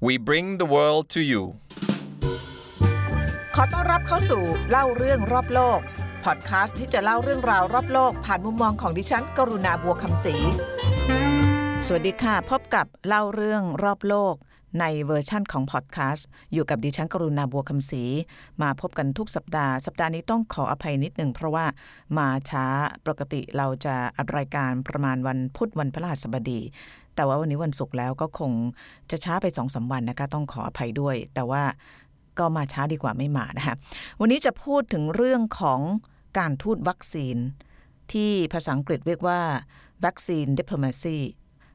We bring the world to you ขอต้อนรับเข้าสู่เล่าเรื่องรอบโลก พอดคาสต์ที่จะเล่าเรื่องราวรอบโลก ผ่านมุมมองของดิฉัน กรุณาบัวคำศรี สวัสดีค่ะ พบกับเล่าเรื่องรอบโลกในเวอร์ชั่นของพอดแคสต์อยู่กับดิฉันกรุณาบัวคำศรีมาพบกันทุกสัปดาห์ สัปดาห์นี้ต้องขออภัยนิดหนึ่งเพราะว่ามาช้าปกติเราจะอัดรายการประมาณวันพุธวันพฤหัสบดี แต่ว่าวันนี้วันศุกร์แล้วก็คงจะช้าไปสองสาวันนะคะ ต้องขออภัยด้วย แต่ว่าก็มาช้าดีกว่าไม่มานะคะวันนี้จะพูดถึงเรื่องของการทูตวัคซีน ที่ภาษาอังกฤษเรียกว่าวัคซีน diplomacy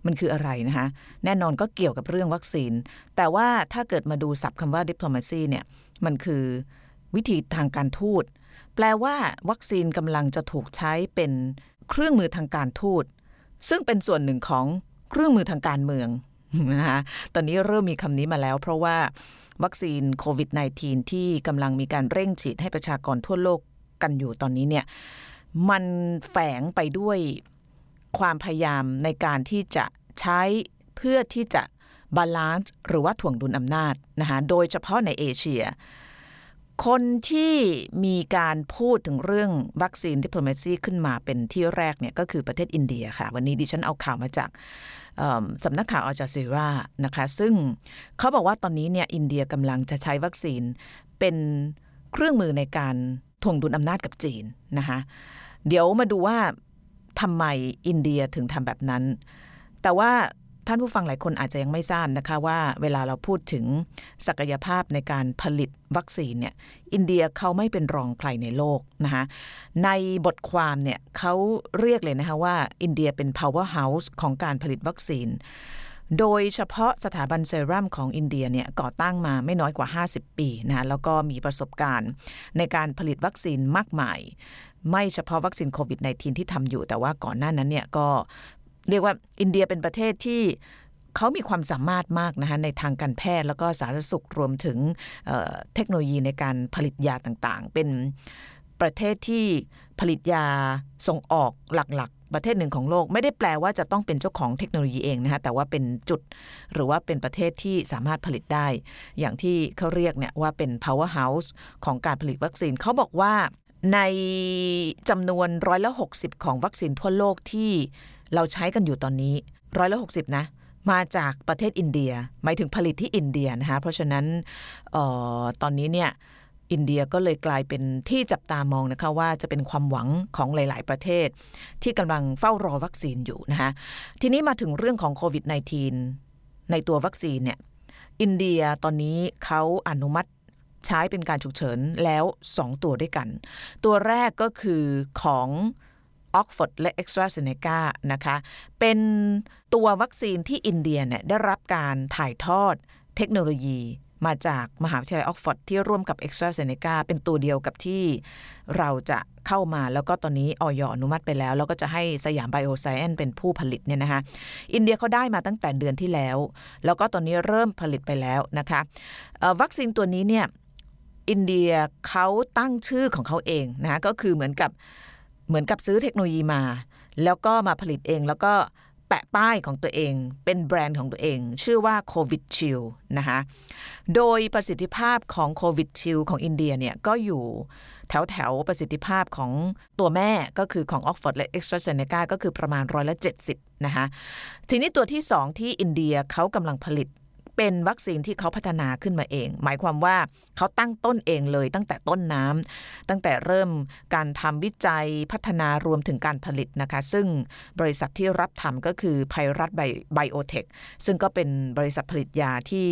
มันคืออะไรนะคะแน่นอนก็เกี่ยวกับเรื่องวัคซีน แต่ว่าถ้าเกิดมาดูศัพท์คำว่า diplomacy เนี่ยมันคือวิธีทางการทูตแปลว่า วัคซีนกำลังจะถูกใช้เป็นเครื่องมือทางการทูตซึ่งเป็นส่วนหนึ่งของ เครื่องมือทางการเมืองนะคะตอนนี้เริ่มมีคำนี้มาแล้ว เพราะว่าวัคซีนโควิด -19 ที่กำลังมีการเร่งฉีดให้ประชากรทั่วโลกกันอยู่ตอนนี้เนี่ยมันแฝงไปด้วยความพยายามในการที่จะใช้เพื่อที่จะ balance หรือว่าถ่วงดุลอำนาจนะคะโดยเฉพาะในเอเชีย คนที่มีการพูดถึงเรื่องวัคซีนดิปโลมซีขึ้นมาเป็นที่แรกเนี่ยก็คือประเทศอินเดียค่ะ วันนี้ดิฉันเอาข่าวมาจากสำนักข่าวอัลจาซีรานะคะ ซึ่งเขาบอกว่าตอนนี้เนี่ยอินเดียกำลังจะใช้วัคซีนเป็นเครื่องมือในการถ่วงดุลอำนาจกับจีนนะคะเดี๋ยวมาดูว่าทำไมอินเดียถึงทำแบบนั้น แต่ว่า ท่านผู้ฟังหลายคนอาจจะยังไม่ทราบนะคะว่าเวลาเราพูดถึงศักยภาพในการผลิตวัคซีนเนี่ยอินเดียเขาไม่เป็นรองใครในโลกนะคะในบทความเนี่ยเขาเรียกเลยนะคะว่าอินเดียเป็น power house ของการผลิตวัคซีน โดยเฉพาะสถาบันเซรั่มของอินเดียเนี่ยก่อตั้งมาไม่น้อยกว่า 50 ปีนะแล้วก็มีประสบการณ์ในการผลิตวัคซีนมากมายไม่เฉพาะวัคซีนโควิด -19 ที่ทำอยู่แต่ว่าก่อนหน้านั้นเนี่ยก็ เรียกว่าอินเดียเป็นประเทศที่เขามีความสามารถมากนะคะในทางการแพทย์แล้วก็สาธารณสุขรวมถึงเเทคโนโลยีในการผลิตยาต่างๆ เป็นประเทศที่ผลิตยาส่งออกหลักๆ ประเทศหนึ่งของโลก ไม่ได้แปลว่าจะต้องเป็นเจ้าของเทคโนโลยีเองนะคะแต่ว่าเป็นจุดหรือว่าเป็นประเทศที่สามารถผลิตได้ อย่างที่เขาเรียกเนี่ยว่าเป็น power house ของการผลิตวัคซีนเขาบอกว่าในจำนวนร้อยละ60 ของวัคซีนทั่วโลกที่ เราใช้กันอยู่ตอนนี้ร้อยละหกสิบนะ มาจากประเทศอินเดีย หมายถึงผลิตที่อินเดียนะคะเพราะฉะนั้นออตอนนี้เนี่ยอินเดียก็เลยกลายเป็นที่จับตามองนะคะว่าจะเป็นความหวังของหลาย ๆ ประเทศ ที่กำลังเฝ้ารอวัคซีนอยู่นะคะทีนี้มาถึงเรื่องของโควิด -19 ในตัววัคซีนเนี่ยอินเดียตอนนี้เขาอนุมัติใช้เป็นการฉุกเฉินแล้ว 2 ตัวด้วยกัน ตัวแรกก็คือของ ออกฟอร์ดและเอ็กซ์ตราเซเนกานะคะ เป็นตัววัคซีนที่อินเดียเนี่ยได้รับการถ่ายทอดเทคโนโลยีมาจากมหาวิทยาลัยออกฟอร์ดที่ร่วมกับเอ็กซ์ตราเซเนกาเป็นตัวเดียวกับที่เราจะเข้ามาแล้วก็ตอนนี้อย.อนุมัติไปแล้ว แล้วก็จะให้สยามไบโอไซเอนซ์เป็นผู้ผลิตเนี่ยนะคะอินเดียเขาได้มาตั้งแต่เดือนที่แล้ว แล้วก็ตอนนี้เริ่มผลิตไปแล้วนะคะวัคซีนตัวนี้เนี่ยอินเดียเขาตั้งชื่อของเขาเองนะคะก็คือเหมือนกับ เหมือนกับซื้อเทคโนโลยีมา แล้วก็มาผลิตเองแล้วก็แปะป้ายของตัวเอง เป็นแบรนด์ของตัวเอง ชื่อว่า Covishield นะคะโดยประสิทธิภาพของ Covishield ของอินเดียเนี่ยก็อยู่แถวแถวประสิทธิภาพของตัวแม่ก็คือของออกฟอร์ดและเอ็กซ์ตราเซเนกาก็คือประมาณร้อยละเจ็ดสิบนะคะทีนี้ตัวที่สองที่อินเดียเขากำลังผลิต เป็นวัคซีนที่เขาพัฒนาขึ้นมาเอง หมายความว่าเขาตั้งต้นเองเลยตั้งแต่ต้นน้ำตั้งแต่เริ่มการทำวิจัยพัฒนารวมถึงการผลิตนะคะ ซึ่งบริษัทที่รับทำก็คือไพรัตไบโอเทคซึ่งก็เป็นบริษัทผลิตยาที่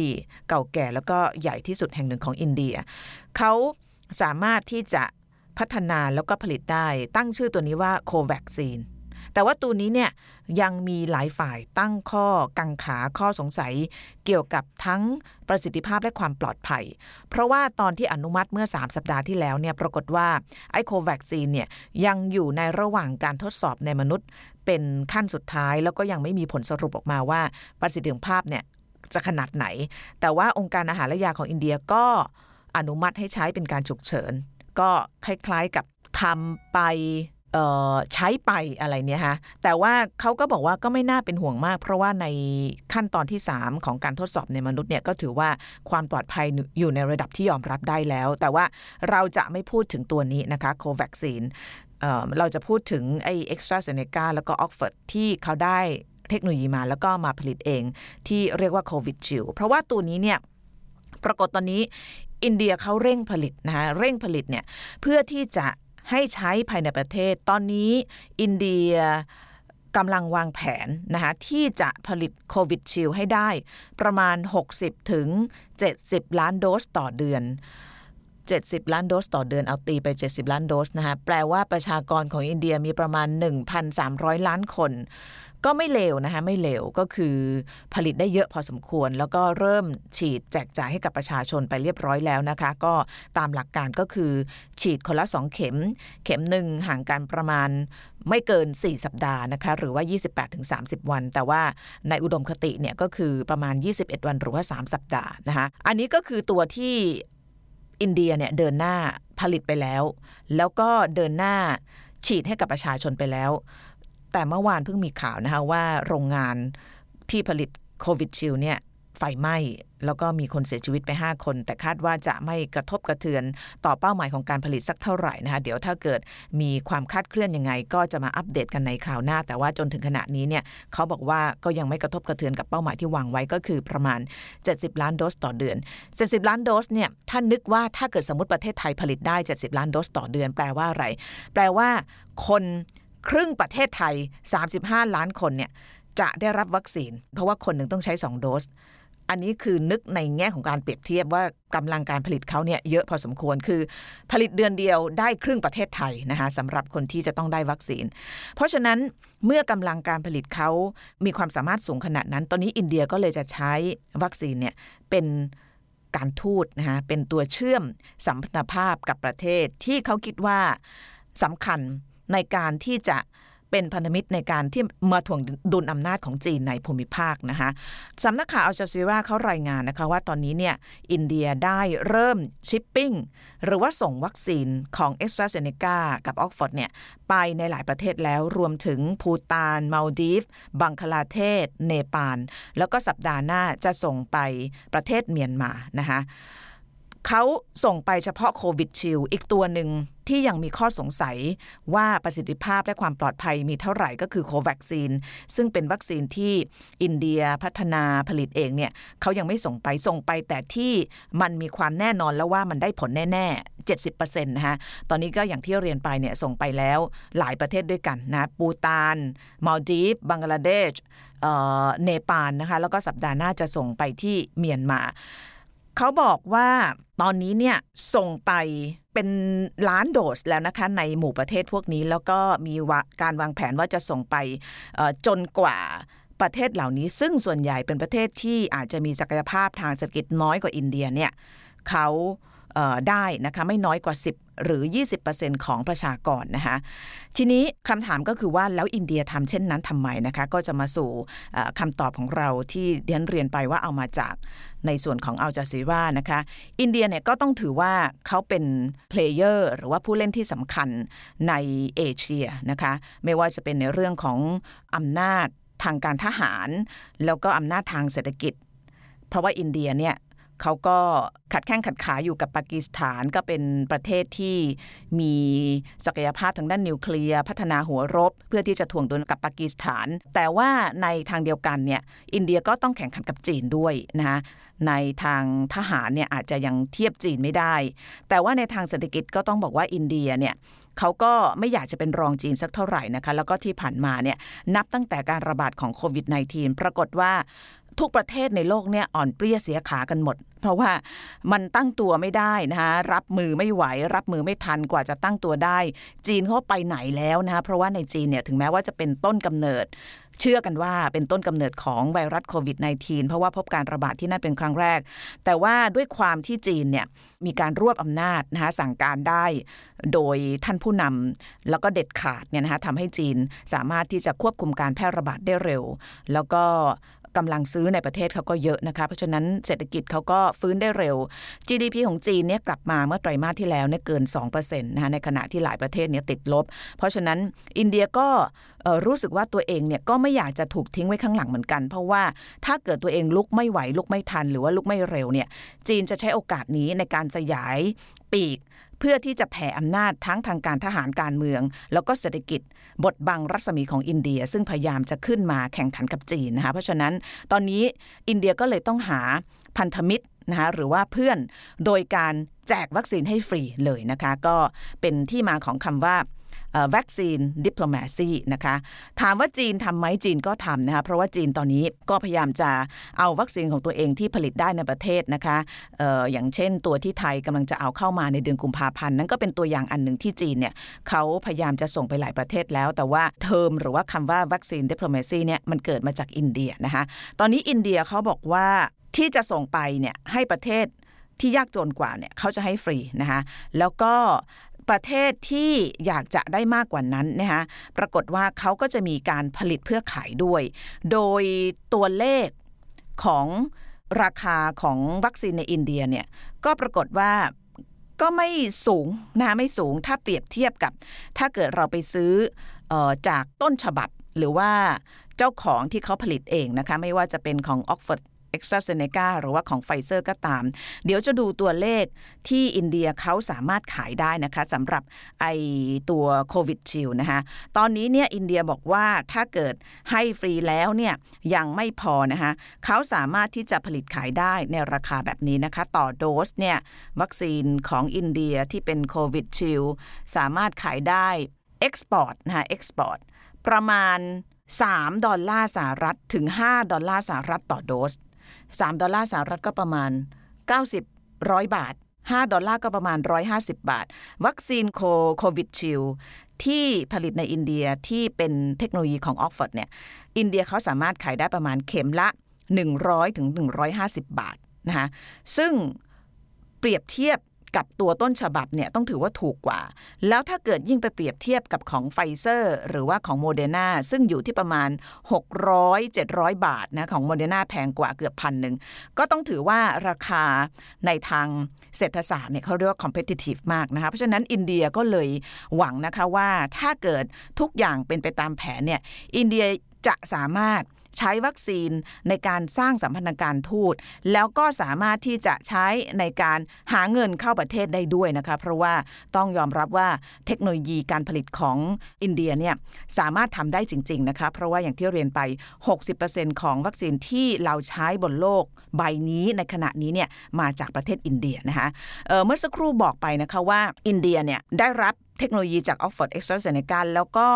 เก่าแก่แล้วก็ใหญ่ที่สุดแห่งหนึ่งของอินเดีย เขาสามารถที่จะพัฒนาแล้วก็ผลิตได้ ตั้งชื่อตัวนี้ว่าโควัคซีน แต่ว่าตัวนี้เนี่ยยังมีหลายฝ่ายตั้งข้อกังขาข้อสงสัย เกี่ยวกับทั้งประสิทธิภาพและความปลอดภัย เพราะว่าตอนที่อนุมัติเมื่อ 3 สัปดาห์ที่แล้วเนี่ยปรากฏว่าไอโควัคซีนเนี่ยยังอยู่ในระหว่างการทดสอบในมนุษย์ เป็นขั้นสุดท้าย แล้วก็ยังไม่มีผลสรุปออกมาว่าประสิทธิภาพเนี่ยจะขนาดไหน แต่ว่าองค์การอาหารและยาของอินเดียก็อนุมัติให้ใช้เป็นการฉุกเฉิน ก็คล้ายๆกับทำไป ใช้ไปอะไรเนี่ยฮะแต่ว่าเขาก็บอกว่าก็ไม่น่าเป็นห่วงมาก เพราะว่าในขั้นตอนที่ 3 ของการทดสอบในมนุษย์เนี่ยก็ถือว่าความปลอดภัยอยู่ในระดับที่ยอมรับได้แล้ว แต่ว่าเราจะไม่พูดถึงตัวนี้นะคะโควัคซีนเราจะพูดถึงไอเอ็กซ์ตราเซเนกาแล้วก็ออกฟอร์ดที่เขาได้เทคโนโลยีมาแล้วก็มาผลิตเองที่เรียกว่าโควิดชิลเพราะว่าตัวนี้เนี่ยปรากฏตอนนี้อินเดียเขาเร่งผลิตนะคะเร่งผลิตเนี่ยเพื่อที่จะ ให้ใช้ภายในประเทศ ตอนนี้อินเดียกำลังวางแผนนะคะที่จะผลิตโควิดชิลให้ได้ ประมาณ 60ถึง70 ล้านโดสต่อเดือน 70 ล้านโดสต่อเดือนเอาตีไป 70 ล้านโดสนะคะแปลว่าประชากรของอินเดียมีประมาณ 1,300 ล้านคน ก็ไม่เลวนะคะไม่เลวก็คือผลิตได้เยอะพอสมควร แล้วก็เริ่มฉีดแจกจ่ายให้กับประชาชนไปเรียบร้อยแล้วนะคะ ก็ตามหลักการก็คือ ฉีดคนละ 2 เข็ม เข็มหนึ่งห่างกันประมาณไม่เกิน 4 สัปดาห์นะคะ หรือว่า 28-30 วัน แต่ว่าในอุดมคติเนี่ยก็คือประมาณ 21 วันหรือว่า 3 สัปดาห์นะคะ อันนี้ก็คือตัวที่ อินเดียเนี่ยเดินหน้าผลิตไปแล้ว แล้วก็เดินหน้าฉีดให้กับประชาชนไปแล้ว แต่เมื่อวานเพิ่งมีข่าวนะคะว่าโรงงานที่ผลิตโควิดชิลเนี่ย ไฟไหม้แล้วก็มีคนเสียชีวิตไป 5 คน แต่คาดว่าจะไม่กระทบกระเทือนต่อเป้าหมายของการผลิตสักเท่าไหร่นะคะเดี๋ยวถ้าเกิดมีความคาดเคลื่อนยังไง ก็จะมาอัปเดตกันในคราวหน้า แต่ว่าจนถึงขณะนี้เนี่ยเขาบอกว่าก็ยังไม่กระทบกระเทือนกับเป้าหมายที่วางไว้ก็คือประมาณ 70 ล้านโดสต่อเดือน 70 ล้านโดสเนี่ยท่านนึกว่าถ้าเกิดสมมติประเทศไทยผลิตได้ 70 ล้านโดสต่อเดือน แปลว่าอะไร แปลว่า คนครึ่งประเทศไทย 35 ล้านคนเนี่ยจะได้รับวัคซีน เพราะว่าคนหนึ่งต้องใช้ 2 โดส อันนี้คือนึกในแง่ของการเปรียบเทียบว่ากำลังการผลิตเขาเนี่ยเยอะพอสมควรคือ ผลิตเดือนเดียวได้ครึ่งประเทศไทยนะคะสำหรับคนที่จะต้องได้วัคซีน เพราะฉะนั้นเมื่อกำลังการผลิตเขามีความสามารถสูงขนาดนั้น ตอนนี้อินเดียก็เลยจะใช้วัคซีนเนี่ยเป็นการทูตนะคะเป็นตัวเชื่อมสัมพันธภาพกับประเทศที่เขาคิดว่าสำคัญในการที่จะ เป็นพันธมิตรในการที่มาถ่วงดุลอำนาจของจีนในภูมิภาคนะคะสำนักข่าวอัลจาซีราเขารายงานนะคะว่าตอนนี้เนี่ยอินเดียได้เริ่มชิปปิ้งหรือว่าส่งวัคซีนของเอ็กซ์ตราเซเนกากับออกฟอร์ดเนี่ยไปในหลายประเทศแล้วรวมถึงภูตานมาลดีฟ บังคลาเทศ เนปาล แล้วก็สัปดาห์หน้าจะส่งไปประเทศเมียนมานะคะ เขาส่งไปเฉพาะโควิดชิลอีกตัวหนึ่งที่ยังมีข้อสงสัยว่าประสิทธิภาพและความปลอดภัยมีเท่าไหร่ก็คือโควัคซีน ซึ่งเป็นวัคซีนที่อินเดียพัฒนาผลิตเองเนี่ยเขายังไม่ส่งไปส่งไปแต่ที่มันมีความแน่นอนแล้วว่ามันได้ผลแน่ๆ70%นะคะตอนนี้ก็อย่างที่เรียนไปเนี่ยส่งไปแล้วหลายประเทศด้วยกันนะปูตานมาลดีฟบังกลาเทศเนปาลนะคะแล้วก็สัปดาห์หน้าจะส่งไปที่เมียนมา เขาบอกว่าตอนนี้เนี่ยส่งไปเป็นล้านโดสแล้วนะคะในหมู่ประเทศพวกนี้ แล้วก็มีการวางแผนว่าจะส่งไปจนกว่าประเทศเหล่านี้ ซึ่งส่วนใหญ่เป็นประเทศที่อาจจะมีศักยภาพทางเศรษฐกิจน้อยกว่าอินเดียเนี่ยเขาได้นะคะไม่น้อยกว่า 10 หรือ 20%ของประชากรนะคะทีนี้คำถามก็คือว่าแล้วอินเดียทำเช่นนั้นทำไมนะคะก็จะมาสู่คำตอบของเราที่เรียนเรียนไปว่าเอามาจากในส่วนของอัลจาซีรานะคะ อินเดียเนี่ยก็ต้องถือว่าเขาเป็น player หรือว่าผู้เล่นที่สำคัญในเอเชียนะคะไม่ว่าจะเป็นในเรื่องของอำนาจทางการทหาร แล้วก็อำนาจทางเศรษฐกิจ เพราะว่าอินเดียเนี่ย เขาก็ขัดแข้งขัดขาอยู่กับปากีสถานก็เป็นประเทศที่มีศักยภาพทางด้านนิวเคลียร์พัฒนาหัวรบ เพื่อที่จะถ่วงดุลกับปากีสถาน แต่ว่าในทางเดียวกันเนี่ยอินเดียก็ต้องแข่งขันกับจีนด้วยนะคะในทางทหารเนี่ยอาจจะยังเทียบจีนไม่ได้ แต่ว่าในทางเศรษฐกิจก็ต้องบอกว่าอินเดียเนี่ยเขาก็ไม่อยากจะเป็นรองจีนสักเท่าไหร่นะคะแล้วก็ที่ผ่านมาเนี่ยนับตั้งแต่การระบาดของโควิด -19 ปรากฏว่า ทุกประเทศในโลกเนี่ยอ่อนเปรี้ยเสียขากันหมด เพราะว่ามันตั้งตัวไม่ได้นะคะรับมือไม่ไหว รับมือไม่ทันกว่าจะตั้งตัวได้ จีนเขาไปไหนแล้วนะคะเพราะว่าในจีนเนี่ยถึงแม้ว่าจะเป็นต้นกำเนิด เชื่อกันว่าเป็นต้นกำเนิดของไวรัสโควิด -19 เพราะว่าพบการระบาดที่นั่นเป็นครั้งแรก แต่ว่าด้วยความที่จีนเนี่ยมีการรวบอำนาจนะคะสั่งการได้โดยท่านผู้นำแล้วก็เด็ดขาดเนี่ยนะคะทำให้จีนสามารถที่จะควบคุมการแพร่ระบาดได้เร็ว แล้วก็ กำลังซื้อในประเทศเขาก็เยอะนะคะ เพราะฉะนั้นเศรษฐกิจเขาก็ฟื้นได้เร็ว GDP ของจีนเนี่ยกลับมาเมื่อไตรมาสที่แล้วเนี่ยเกิน2%นะคะในขณะที่หลายประเทศเนี่ยติดลบ เพราะฉะนั้นอินเดียก็รู้สึกว่าตัวเองเนี่ยก็ไม่อยากจะถูกทิ้งไว้ข้างหลังเหมือนกัน เพราะว่าถ้าเกิดตัวเองลุกไม่ไหวลุกไม่ทัน หรือว่าลุกไม่เร็วเนี่ยจีนจะใช้โอกาสนี้ในการสยาย ปีก เพื่อที่จะแผ่อำนาจทั้งทางการทหารการเมือง แล้วก็เศรษฐกิจ บดบังรัศมีของอินเดีย ซึ่งพยายามจะขึ้นมาแข่งขันกับจีนนะคะเพราะฉะนั้นตอนนี้อินเดียก็เลยต้องหาพันธมิตรนะคะหรือว่าเพื่อนโดยการแจกวัคซีนให้ฟรีเลยนะคะ ก็เป็นที่มาของคำว่า vaccine diplomacy นะคะถามว่าจีนทำไหมจีนก็ทำนะคะเพราะว่าจีนตอนนี้ก็พยายามจะเอาวัคซีนของตัวเองที่ผลิตได้ในประเทศนะคะอออย่างเช่นตัวที่ไทยกำลังจะเอาเข้ามาในเดือนกุมภาพันธ์นั่นก็เป็นตัวอย่างอันหนึ่งที่จีนเนี่ยเขาพยายามจะส่งไปหลายประเทศแล้ว แต่ว่าเทอมหรือว่าคำว่าวัคซีนดิปโลมาซีเนี่ยมันเกิดมาจากอินเดียนะคะตอนนี้อินเดียเขาบอกว่าที่จะส่งไปเนี่ยให้ประเทศที่ยากจนกว่าเนี่ยเขาจะให้ฟรีนะคะแล้วก็ ประเทศที่อยากจะได้มากกว่านั้นนะคะปรากฏว่าเขาก็จะมีการผลิตเพื่อขายด้วย โดยตัวเลขของราคาของวัคซีนในอินเดียเนี่ยก็ปรากฏว่าก็ไม่สูงนะคะไม่สูงถ้าเปรียบเทียบกับ ถ้าเกิดเราไปซื้อออจากต้นฉบับหรือว่าเจ้าของที่เขาผลิตเองนะคะไม่ว่าจะเป็นของ Oxford AstraZeneca หรือว่าของไฟเซอร์ก็ตาม เดี๋ยวจะดูตัวเลขที่อินเดียเขาสามารถขายได้นะคะสำหรับไอ้ตัว Covishield นะคะตอนนี้เนี่ยอินเดียบอกว่าถ้าเกิดให้ฟรีแล้วเนี่ยยังไม่พอนะคะเขาสามารถที่จะผลิตขายได้ในราคาแบบนี้นะคะ ต่อโดสเนี่ยวัคซีนของอินเดียที่เป็น Covishield สามารถขายได้ export นะคะ export ประมาณ 3 ดอลลาร์สหรัฐถึง 5 ดอลลาร์สหรัฐต่อโดส 3 ดอลลาร์สหรัฐก็ประมาณ 90 100 บาท 5 ดอลลาร์ก็ประมาณ 150 บาท วัคซีน Co- Covishield ที่ผลิตในอินเดียที่เป็นเทคโนโลยีของออกฟอร์ดเนี่ยอินเดียเขาสามารถขายได้ประมาณเข็มละ 100ถึง150 บาทนะคะซึ่งเปรียบเทียบ กับตัวต้นฉบับเนี่ยต้องถือว่าถูกกว่า แล้วถ้าเกิดยิ่งไปเปรียบเทียบกับของไฟเซอร์หรือว่าของโมเดอร์นาซึ่งอยู่ที่ประมาณ 600 700 บาทนะของโมเดอร์นาแพงกว่าเกือบพันหนึ่งก็ต้องถือว่าราคาในทางเศรษฐศาสตร์เนี่ยเขาเรียกว่า competitive มากนะคะเพราะฉะนั้นอินเดียก็เลยหวังนะคะว่าถ้าเกิดทุกอย่างเป็นไปตามแผนเนี่ยอินเดียจะสามารถ ใช้วัคซีนในการสร้างสัมพันธการทูต แล้วก็สามารถที่จะใช้ในการหาเงินเข้าประเทศได้ด้วยนะคะ เพราะว่าต้องยอมรับว่าเทคโนโลยีการผลิตของอินเดียเนี่ยสามารถทำได้จริง ๆ นะคะ เพราะว่าอย่างที่เรียนไป 60%ของวัคซีนที่เราใช้บนโลกใบนี้ในขณะนี้เนี่ยมาจากประเทศอินเดียนะคะเเมื่อสักครู่บอกไปนะคะว่าอินเดียเนี่ยได้รับ เทคโนโลยีจาก Oxford AstraZeneca แล้วก็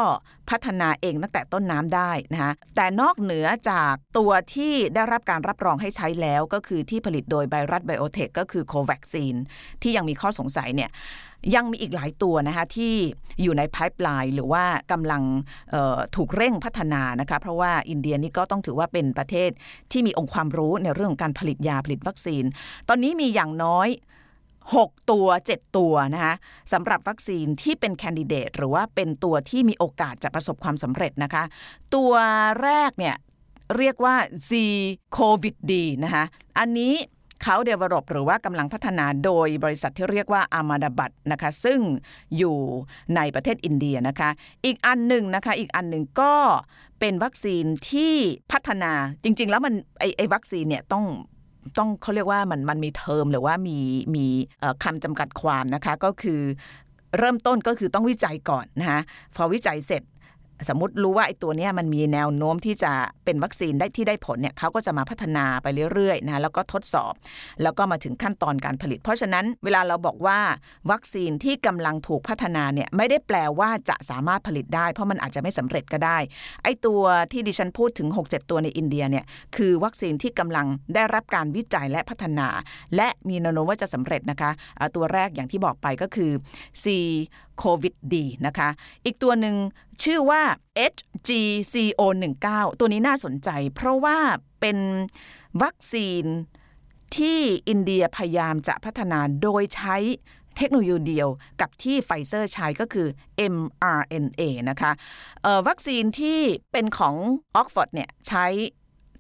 พัฒนาเองตั้งแต่ต้นน้ำได้นะคะแต่นอกเหนือจากตัวที่ได้รับการรับรองให้ใช้แล้วก็คือที่ผลิตโดยไบรัสไบโอเทคก็คือโควัคซีนที่ยังมีข้อสงสัยเนี่ยยังมีอีกหลายตัวนะคะที่อยู่ในไพ p e ไลน์หรือว่ากำลังถูกเร่งพัฒนานะคะเพราะว่าอินเดียนี่ก็ต้องถือว่าเป็นประเทศที่มีองค์ความรู้ในเรื่องของการผลิตยาผลิตวัคซีน ตอนนี้มีอย่างน้อย 6 ตัว 7 ตัวนะคะสำหรับวัคซีนที่เป็นแคนดิเดตหรือว่าเป็นตัวที่มีโอกาสจะประสบความสำเร็จนะคะ ตัวแรกเนี่ยเรียกว่า Z COVID D นะคะอันนี้เขาเดเวลลอปหรือว่ากำลังพัฒนาโดยบริษัทที่เรียกว่าอามาดาบัตนะคะซึ่งอยู่ในประเทศอินเดียนะคะ อีกอันหนึ่งนะคะอีกอันหนึ่งก็เป็นวัคซีนที่พัฒนาจริง ๆ แล้วมันไอไอวัคซีนเนี่ยต้อง ต้องเขาเรียกว่ามันมันมีเทอมหรือว่ามีมีคำจำกัดความนะคะก็คือเริ่มต้นก็คือต้องวิจัยก่อนนะคะพอวิจัยเสร็จ สมมติรู้ว่าไอ้ตัวนี้มันมีแนวโน้มที่จะเป็นวัคซีนได้ที่ได้ผลเนี่ยเขาก็จะมาพัฒนาไปเรื่อยๆนะแล้วก็ทดสอบ แล้วก็มาถึงขั้นตอนการผลิต เพราะฉะนั้นเวลาเราบอกว่าวัคซีนที่กำลังถูกพัฒนาเนี่ยไม่ได้แปลว่าจะสามารถผลิตได้ เพราะมันอาจจะไม่สำเร็จก็ได้ ไอ้ตัวที่ดิฉันพูดถึง 6-7 ตัวในอินเดียเนี่ยคือวัคซีนที่กำลังได้รับการวิจัยและพัฒนา และมีแนวโน้มว่าจะสำเร็จนะคะตัวแรกอย่างที่บอกไปก็คือ C โควิดดีนะคะ อีกตัวหนึ่งชื่อว่า HGCO19 ตัวนี้น่าสนใจ เพราะว่าเป็นวัคซีนที่อินเดียพยายามจะพัฒนาโดยใช้เทคโนโลยีเดียวกับที่ไฟเซอร์ใช้ก็คือ mRNA นะคะวัคซีนที่เป็นของออกฟอร์ดเนี่ยใช้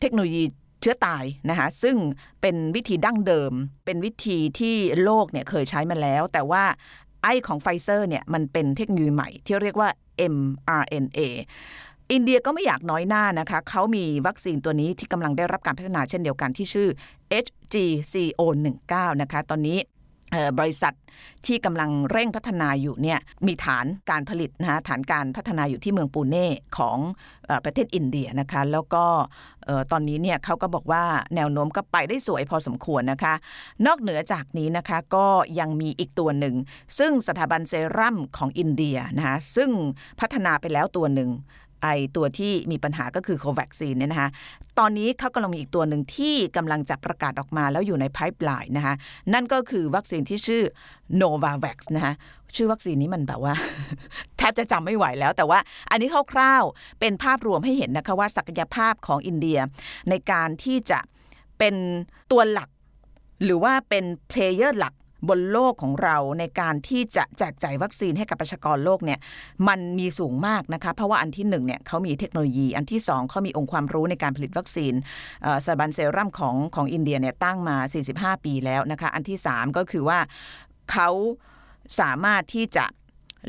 เทคโนโลยีเชื้อตายนะคะซึ่งเป็นวิธีดั้งเดิม เป็นวิธีที่โลกเนี่ยเคยใช้มาแล้ว แต่ว่า ไอของไฟเซอร์เนี่ยมันเป็นเทคโนโลยีใหม่ที่เรียกว่า mRNA อินเดียก็ไม่อยากน้อยหน้านะคะ เขามีวัคซีนตัวนี้ที่กำลังได้รับการพัฒนาเช่นเดียวกันที่ชื่อ HGCO19 นะคะ ตอนนี้ บริษัทที่กำลังเร่งพัฒนาอยู่เนี่ยมีฐานการผลิตนะคะฐานการพัฒนาอยู่ที่เมืองปูเน่ของอประเทศอินเดียนะคะแล้วก็ตอนนี้เนี่ยเขาก็บอกว่าแนวโน้มก็ไปได้สวยพอสมควรนะคะ นอกเหนือจากนี้นะคะก็ยังมีอีกตัวหนึ่ง ซึ่งสถาบันเซรั่มของอินเดียนะคะซึ่งพัฒนาไปแล้วตัวหนึ่ง ไอตัวที่มีปัญหาก็คือโควัคซีนเนี่ยนะคะตอนนี้เขากำลังมีอีกตัวหนึ่งที่กำลังจะประกาศออกมาแล้วอยู่ในไพ p e ไลน์นะคะนั่นก็คือวัคซีนที่ชื่อ Novavax นะคะชื่อวัคซีนนี้มันแบบว่า แทบจะจำไม่ไหวแล้ว แต่ว่าอันนี้คร่าวๆเป็นภาพรวมให้เห็นนะคะว่าศักยภาพของอินเดีย ในการที่จะเป็นตัวหลัก หรือว่าเป็นเพลเยอร์หลัก บนโลกของเราในการที่จะแจกจ่ายวัคซีนให้กับประชากรโลกเนี่ยมันมีสูงมากนะคะเพราะว่าอันที่หนึ่งเนี่ยเขามีเทคโนโลยี อันที่สองเขามีองค์ความรู้ในการผลิตวัคซีนสถาบันเซรั่มของของอินเดียเนี่ยตั้งมา 45 ปีแล้วนะคะอันที่สามก็คือว่าเขาสามารถที่จะ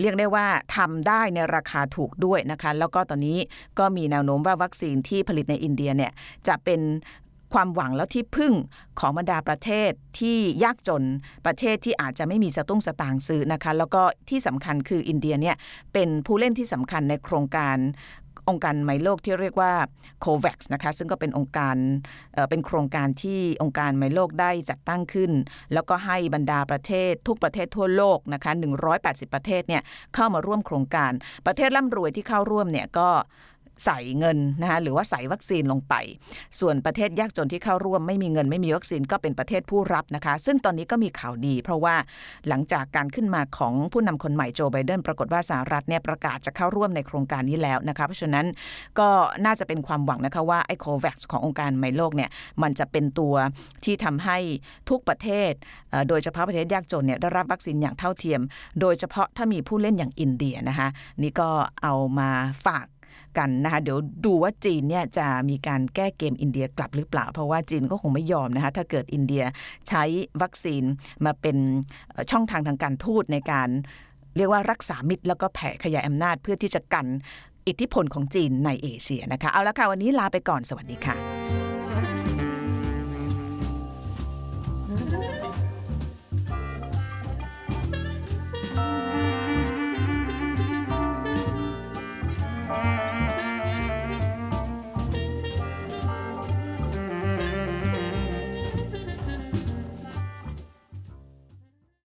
เรียกได้ว่าทำได้ในราคาถูกด้วยนะคะ แล้วก็ตอนนี้ก็มีแนวโน้มว่าวัคซีนที่ผลิตในอินเดียเนี่ยจะเป็น ความหวังแล้วที่พึ่งของบรรดาประเทศที่ยากจนประเทศที่อาจจะไม่มีสตุ้งสตางค์ซื้อนะคะแล้วก็ที่สำคัญคืออินเดียเนี่ยเป็นผู้เล่นที่สำคัญในโครงการองค์การไมโลกที่เรียกว่า COVAX นะคะซึ่งก็เป็นองค์การเเป็นโครงการที่องค์การไมโลกได้จัดตั้งขึ้น แล้วก็ให้บรรดาประเทศทุกประเทศทั่วโลกนะคะ180 ประเทศเนี่ยเข้ามาร่วมโครงการประเทศร่ำรวยที่เข้าร่วมเนี่ยก็ ใส่เงินนะคะหรือว่าใส่วัคซีนลงไป ส่วนประเทศยากจนที่เข้าร่วมไม่มีเงินไม่มีวัคซีนก็เป็นประเทศผู้รับนะคะ ซึ่งตอนนี้ก็มีข่าวดี เพราะว่าหลังจากการขึ้นมาของผู้นำคนใหม่โจไบเดนปรากฏว่าสหรัฐเนี่ยประกาศจะเข้าร่วมในโครงการนี้แล้วนะคะเพราะฉะนั้นก็น่าจะเป็นความหวังนะคะว่าไอ้โควัคขององค์การไมโลกเนี่ยมันจะเป็นตัวที่ทำให้ทุกประเทศ โดยเฉพาะประเทศยากจนเนี่ยได้รับวัคซีนอย่างเท่าเทียม โดยเฉพาะถ้ามีผู้เล่นอย่างอินเดียนะคะนี่ก็เอามาฝาก กันนะคะเดี๋ยวดูว่าจีนเนี่ยจะมีการแก้เกมอินเดียกลับหรือเปล่า เพราะว่าจีนก็คงไม่ยอมนะคะถ้าเกิดอินเดียใช้วัคซีนมาเป็นช่องทางทางการทูตในการเรียกว่ารักษามิตรแล้วก็แผ่ขยายอำนาจเพื่อที่จะกันอิทธิพลของจีนในเอเชียนะคะ เอาละค่ะ วันนี้ลาไปก่อนสวัสดีค่ะ